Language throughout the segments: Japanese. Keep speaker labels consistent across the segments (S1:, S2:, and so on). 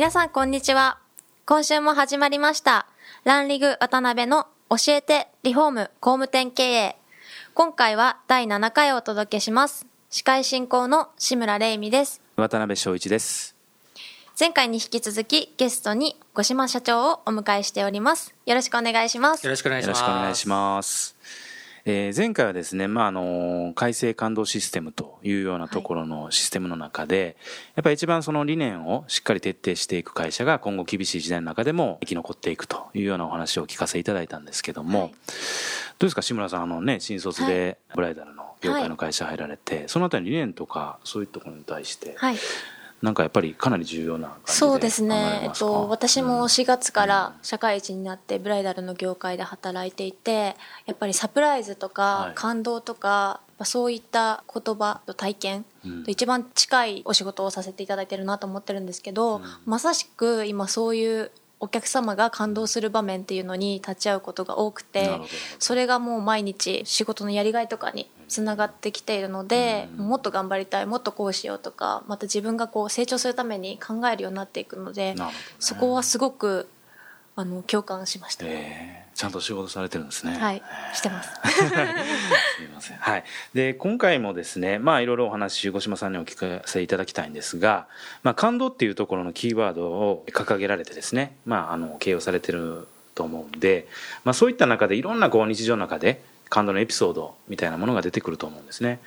S1: 皆さんこんにちは。今週も始まりました。ランリグ渡辺の教えてリフォーム工務店経営。今回は第7回をお届けします。司会進行の志村玲美です。
S2: 渡辺翔一です。
S1: 前回に引き続きゲストに五島社長をお迎えしております。よろしくお願いします。
S3: よろしくお願いします
S2: えー、前回はですね、まあ、あの、改正感動システムというようなところのシステムの中で、はい、やっぱり一番その理念をしっかり徹底していく会社が今後厳しい時代の中でも生き残っていくというようなお話をお聞かせいただいたんですけども、はい、どうですか、志村さん、あのね、新卒でブライダルの業界の会社入られて、はい、そのあたり理念とかそういうところに対して、はい、なんかやっぱりかなり重要な
S1: そうですね、えっと、私も4月から社会人になってブライダルの業界で働いていてやっぱりサプライズとか感動とか、そういった言葉と体験と一番近いお仕事をさせていただいてるなと思ってるんですけど、まさしく今そういうお客様が感動する場面っていうのに立ち会うことが多くてそれがもう毎日仕事のやりがいとかにつながってきているので、もっと頑張りたいもっとこうしようとかまた自分がこう成長するために考えるようになっていくので、ね、そこはすごくあの共感しました、
S2: えー、ちゃんと仕事されてるんですね。
S1: はい。してます。
S2: すみません。はい。で今回もですねまあいろいろお話五島さんにお聞かせいただきたいんですが、まあ、感動っていうところのキーワードを掲げられてですねまああの形容されてると思うんで、まあ、そういった中でいろんなこう日常の中で感動のエピソードみたいなものが出てくると思うんですね。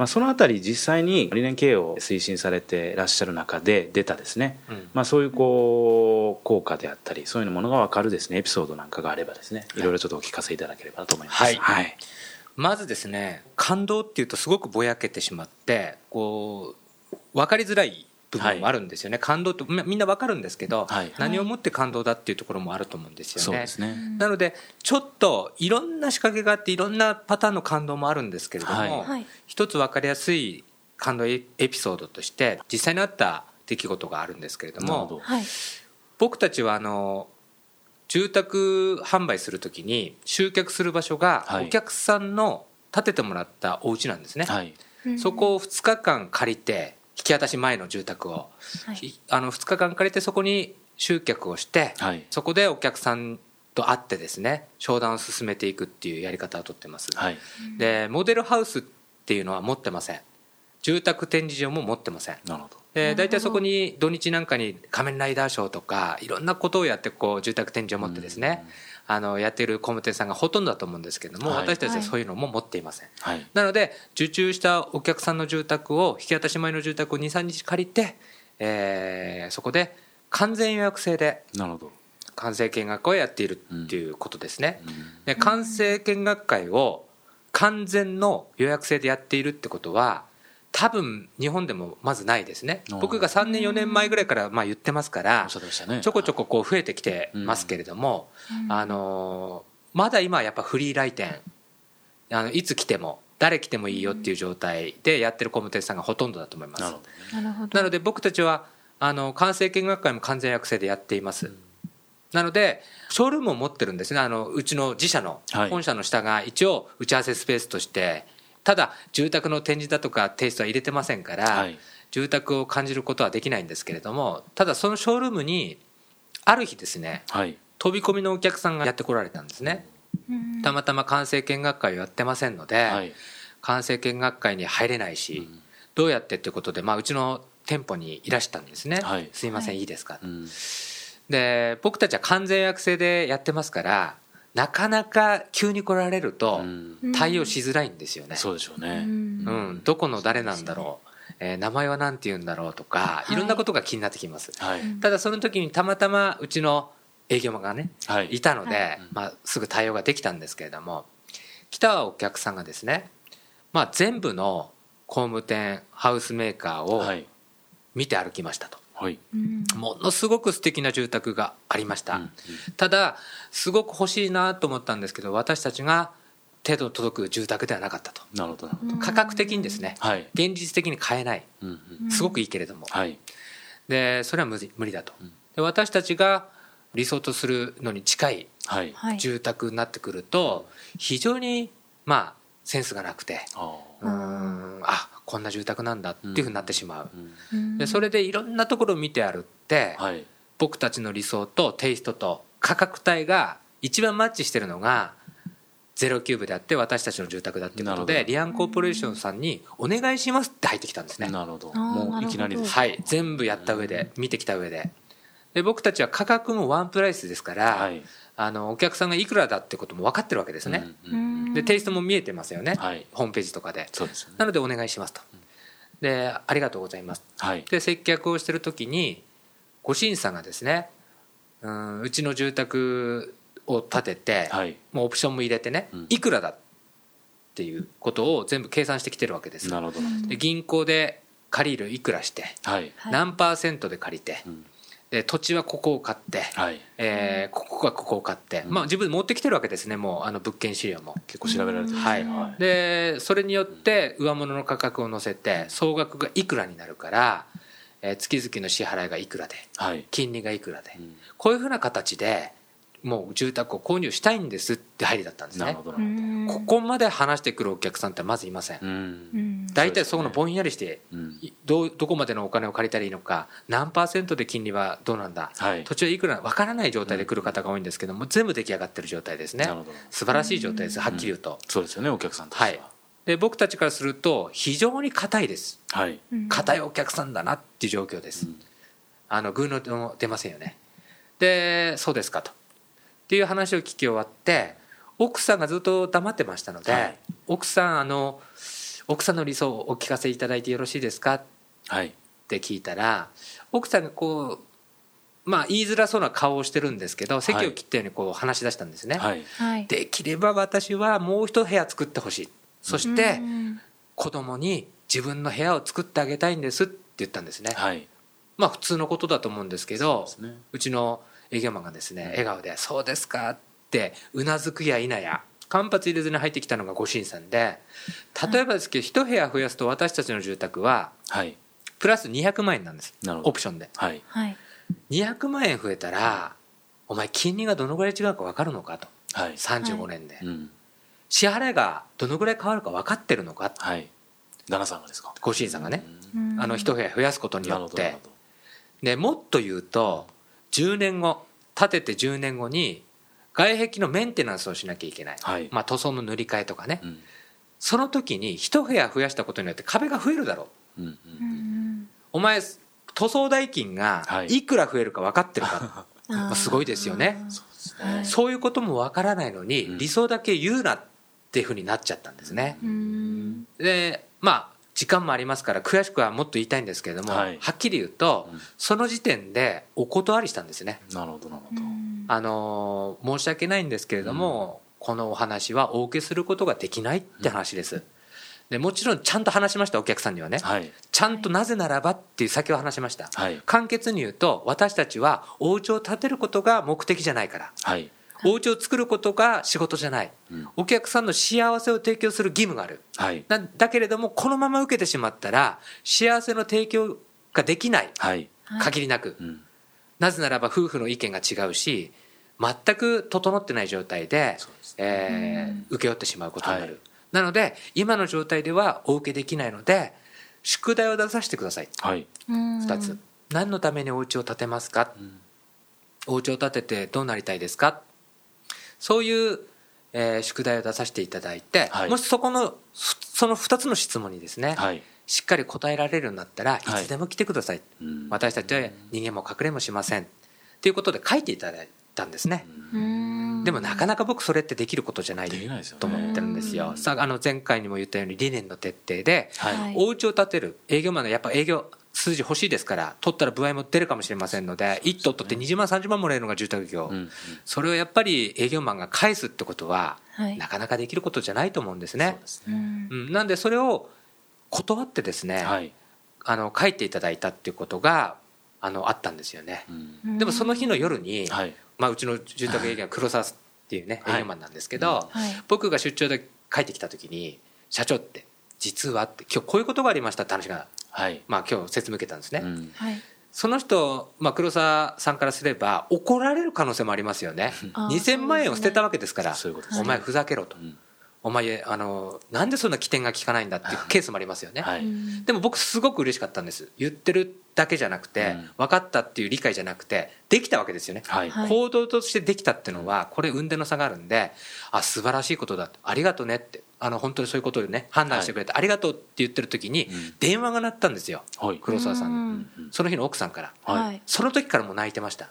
S2: まあ、そのあたり実際に理念経営を推進されていらっしゃる中で出たですね、うん、まあ、そういうこう効果であったりそういうものが分かるですね。エピソードなんかがあればですね。い。ろいろちょっとお聞かせいただければと思います。はい、
S3: はい、まずですね感動っていうとすごくぼやけてしまってこう分かりづらい部分もあるんですよね、はい、感動ってみんな分かるんですけど、はい、何をもって感動だっていうところもあると思うんですよね。ね。なのでちょっといろんな仕掛けがあっていろんなパターンの感動もあるんですけれども、はい、一つ分かりやすい感動エピソードとして実際にあった出来事があるんですけれども僕たちはあの住宅販売するときに集客する場所がお客さんの建ててもらったお家なんですね。そこを2日間借りて引き渡し前の住宅を、はい、あの2日間借りてそこに集客をして、はい、そこでお客さんと会ってですね商談を進めていくっていうやり方をとってます、はい、でモデルハウスっていうのは持ってません。住宅展示場も持ってません。なるほど。で大体そこに土日なんかに仮面ライダーショーとかいろんなことをやってこう住宅展示を持ってですね、うんあのやっている工務店さんがほとんどだと思うんですけども、はい、私たちはそういうのも持っていません、はい、なので受注したお客さんの住宅を引き渡し前の住宅を23日借りて、えー、そこで完全予約制でなるほど。完成見学会をやっているっていうことですね、うん、で完成見学会を完全の予約制でやっているってことは多分日本でもまずないですね。僕が3年4年前ぐらいからまあ言ってますからちょこちょここう増えてきてますけれどもあのまだ今はやっぱフリー来店あのいつ来ても誰来てもいいよっていう状態でやってる工務店さんがほとんどだと思います。なので僕たちはあの完成見学会も完全約制でやっています。なのでショールームを持ってるんですね。あのうちの自社の本社の下が一応打ち合わせスペースとしてただ住宅の展示だとかテイストは入れてませんから、はい、住宅を感じることはできないんですけれどもただそのショールームにある日ですね、はい、飛び込みのお客さんがやってこられたんですね。たまたま完成見学会をやってませんので、はい、完成見学会に入れないし、うん、どうやってってことで、まあ、うちの店舗にいらしたんですね、すいません、いいですか、うん、で僕たちは完全予約制でやってますからなかなか急に来られると対応しづらいんですよね。
S2: そうでしょうね。う
S3: ん、どこの誰なんだろう。えー、名前は何て言うんだろうとか、いろんなことが気になってきます。はい、ただその時にたまたまうちの営業マンがね、はい、いたので、はい、まあ、すぐ対応ができたんですけれども来たお客さんがですね、まあ、全部の工務店ハウスメーカーを見て歩きましたと。
S2: はい、
S3: ものすごく素敵な住宅がありました、うんうん、ただすごく欲しいなと思ったんですけど私たちが手の届く住宅ではなかったと。
S2: なるほど。
S3: 価格的にですね、
S2: はい、
S3: 現実的に買えない、うんうん、すごくいいけれども、
S2: はい、
S3: でそれは無理無理だと、で私たちが理想とするのに近い住宅になってくると非常にまあセンスがなくて。うんあこんな住宅なんだっていうふうになってしまう、でそれでいろんなところを見てあるって、はい、僕たちの理想とテイストと価格帯が一番マッチしてるのがゼロキューブであって私たちの住宅だっていうことでリアンコーポレーションさんにお願いしますって入ってきたんですね。
S2: なるほど。もういきなりです。
S3: はい。全部やった上で見てきた上で。で僕たちは価格もワンプライスですから、はい、あのお客さんがいくらだってことも分かってるわけですね、うんうん、でテイストも見えてますよね、はい、ホームページとかで。
S2: そうです、ね、
S3: なのでお願いしますと、でありがとうございます、はい、で接客をしてる時にご審査がですねうんうちの住宅を建てて、はい、もうオプションも入れてね、うん、いくらだっていうことを全部計算してきてるわけです。
S2: なるほど。
S3: で銀行で借りるいくらして、はい、何パーセントで借りて、うんで土地はここを買って、はい、えー、ここがここを買って、うん、まあ、自分で持ってきてるわけですねもうあの物件資料も。
S2: 結構調べられてる、
S3: はい、はい、でそれによって上物の価格を載せて総額がいくらになるから、えー、月々の支払いがいくらで、はい、金利がいくらで、うん、こういうふうな形でもう住宅を購入したいんですって入りだったんですね。ここまで話してくるお客さんってまずいません。大体そこのぼんやりして、どどこまでのお金を借りたらいいのか何パーセントで金利はどうなんだ、はい、土地はいくらわからない状態で来る方が多いんですけども、全部出来上がってる状態ですね。素晴らしい状態ですはっきり言うと、
S2: そうですよねお客さんとしては、はい。
S3: で僕たちからすると非常に硬いです。硬、はい、いお客さんだなっていう状況です、うん、あの偶の出ませんよね。でそうですかとっていう話を聞き終わって奥さんがずっと黙ってましたので、はい、奥さんあの奥さんの理想をお聞かせいただいてよろしいですか、はい、って聞いたら奥さんがこうまあ言いづらそうな顔をしてるんですけど席を切ったようにこう話し出したんですね、はい、できれば私はもう一部屋作ってほしい。そして子供に自分の部屋を作ってあげたいんですって言ったんですね、はい、まあ普通のことだと思うんですけどう、ね,、ちの営業マンがですね笑顔で「そうですか」ってうなずくや否や間髪入れずに入ってきたのがご審さんで例えばですけど一部屋増やすと私たちの住宅はプラス200万円なんですオプションで、はい、200万円増えたらお前金利がどのぐらい違うか分かるのかと、はい、35年で、はい。うん、支払いがどのぐらい変わるか分かってるのか、はい、
S2: 旦那さんがですか。
S3: ご審さんがね。あの一部屋増やすことによって。でもっと言うと10年後建てて10年後に外壁のメンテナンスをしなきゃいけない、はい、まあ、塗装の塗り替えとかね、うん、その時に一部屋増やしたことによって壁が増えるだろう、うんうん、お前塗装代金がい。くら増えるか分かってるか、はい、まあ、すごいですよね。そうい。うことも分からないのに、理想だけ言うなっていうふうになっちゃったんですね、でまあ時間もありますから詳しくはもっと言いたいんですけれども、はい、はっきり言うと、うん、その時点でお断りしたんですね。
S2: なるほどなるほど。
S3: あの申し訳ないんですけれども、うん、このお話はお受けすることができないって話です。うん、でもちろんちゃんと話しましたお客さんにはね、はい、ちゃんとなぜならばっていう先を話しました、はい、簡潔に言うと私たちはお家を建てることが目的じゃないから、はい、お家を作ることが仕事じゃない、うん、お客さんの幸せを提供する義務がある、はい、だけれどもこのまま受けてしまったら幸せの提供ができない、はい、限りなく、うん、なぜならば夫婦の意見が違うし全く整ってない状態でで、えー、請け負ってしまうことになる、はい、なので今の状態ではお受けできないので宿題を出させてください、はい、2つ。何のためにお家を建てますか、うん、お家を建ててどうなりたいですか？そういう、えー、宿題を出させていただいて、はい、もしそこのその2つの質問にですね、はい、しっかり答えられるようになったらい。つでも来てください、はい、私たちは逃げも隠れもしません。ということで書いていただいたんですね。でもなかなか僕それってできることじゃないと思ってるんですよ。さあの前回にも言ったように理念の徹底で、お家を建てる営業マンのやっぱ営業数字欲しいですから取ったら歩合も出るかもしれませんので1棟取って20万30万もらえるのが住宅業、うんうん、それをやっぱり営業マンが返すってことは、はい、なかなかできることじゃないと思うんですね。すね。うん、なんでそれを断ってですね、はい、あの書いていただいたっていうことがあのあったんですよね、うん、でもその日の夜に、はい、まあ、うちの住宅営業は黒沢っていうね営業マンなんですけど、はい、僕が出張で帰ってきた時に「社長って実は」って今日こういうことがありましたって話が、はい、まあ、今日説明受けたんですね。うん。その人、まあ、黒沢さんからすれば怒られる可能性もありますよね。2000万円を捨てたわけですから、お前ふざけろと、お前あのなんでそんな起点が効かないんだっていうケースもありますよね、はい、でも僕すごく嬉しかったんです。言ってるだけじゃなくて、うん、分かったっていう理解じゃなくてできたわけですよね、はい、行動としてできたっていうのはこれ運転の差があるんであ素晴らしいことだありがとうねってあの本当にそういうことをね判断してくれて、ありがとうって言ってる時に電話が鳴ったんですよ、黒沢さんに。その日の奥さんから、はい、その時からもう泣いてました。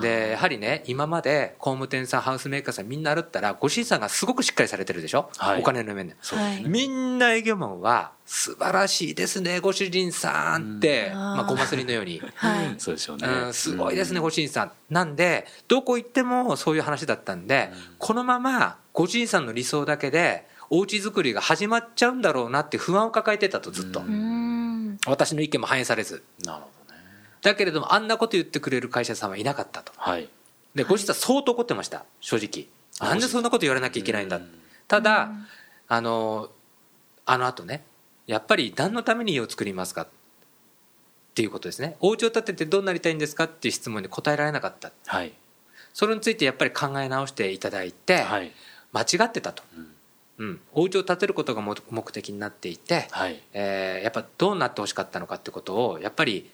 S3: でやはりね今まで工務店さんハウスメーカーさんみんな歩ったらご審査がすごくしっかりされてるでしょ、はい、お金の面で、はい、みんな営業マンは素晴らしいですねご主人さんって、うん、まあ、ごますりのように、
S2: はい、そうですよね、
S3: うん、すごいですね、ご主人さん。なんでどこ行ってもそういう話だったんで、うん、このままご主人さんの理想だけでお家作りが始まっちゃうんだろうなって不安を抱えてたとずっと。私の意見も反映されず。なるほどだけれどもあんなこと言ってくれる会社さんはいなかったと、はい、でご実は相当怒ってました。正直。なんでそんなこと言われなきゃいけないんだ。ただあのあのあとねやっぱり何のために家を作りますかっていうことですね。お家を建ててどうなりたいんですかっていう質問に答えられなかった、はい、それについてやっぱり考え直していただいて、はい、間違ってたと、うん、うん、お家を建てることが目的になっていて、はい、えー、やっぱどうなってほしかったのかってことをやっぱり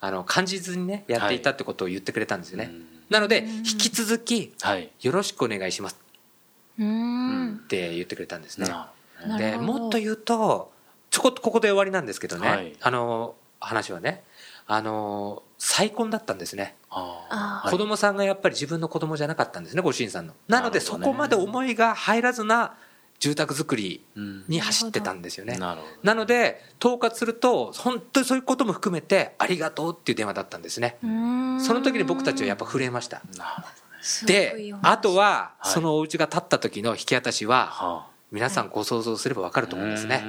S3: あの感じずにねやっていたってことを言ってくれたんですよね、はい、なので引き続きよろしくお願いします。って言ってくれたんですね。でもっと言うとちょこっとここで終わりなんですけどね、はい、あの話はね。あの再婚だったんですね。子供さんがやっぱり自分の子供じゃなかったんですねご主人さんの。なのでそこまで思いが入らずな住宅作りに走ってたんですよね、なので統括すると本当にそういうことも含めてありがとうっていう電話だったんですね。その時に僕たちはやっぱ震えました。であとはそのお家が建った時の引き渡しは皆さんご想像すれば分かると思うんですね。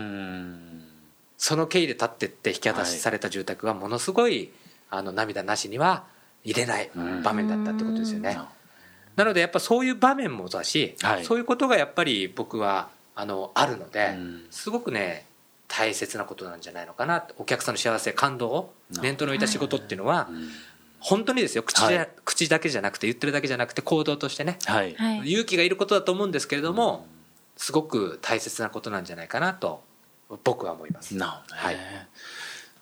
S3: その経緯で建ってって引き渡しされた住宅はものすごいあの涙なしには入れない場面だったってことですよね。なのでやっぱそういう場面もだし、はい、そういうことがやっぱり僕はあのあるので、うん、すごくね大切なことなんじゃないのかな。お客さんの幸せ感動を念頭に置いた仕事っていうのは、本当にですよ。口で、はい、口だけじゃなくて言ってるだけじゃなくて行動としてね、はい、勇気がいることだと思うんですけれども、すごく大切なことなんじゃないかなと僕は思います。
S2: なるほど、ね、はい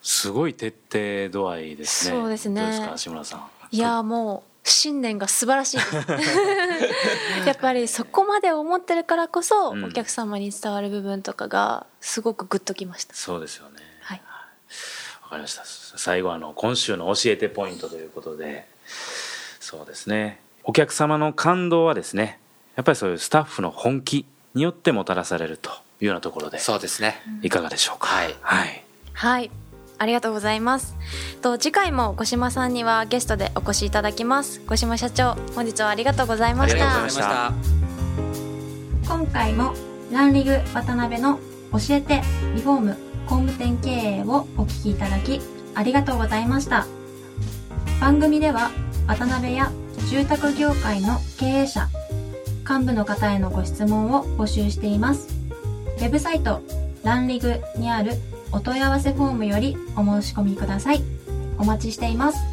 S2: すごい徹底度合いですね。
S1: そうですね。
S2: どうですか、志村さん。
S1: いや、もう信念が素晴らしい やっぱりそこまで思ってるからこそ、お客様に伝わる部分とかがすごくグッときました。
S2: そうですよね。はい。わかりました。最後あの今週の教えてポイントということで。そうですね。お客様の感動はですねやっぱりそういうスタッフの本気によってもたらされるというようなところで。
S3: そうですね。
S2: いかがでしょうか？
S3: はい、
S1: はい、はいありがとうございます。と次回も五島さんにはゲストでお越しいただきます。五島社長本日はありがとうございました。今回もランリグ渡辺の教えてリフォーム工務店経営をお聞きいただきありがとうございました。番組では渡辺や住宅業界の経営者幹部の方へのご質問を募集しています。ウェブサイトランリグにあるお問い合わせフォームよりお申し込みください。お待ちしています。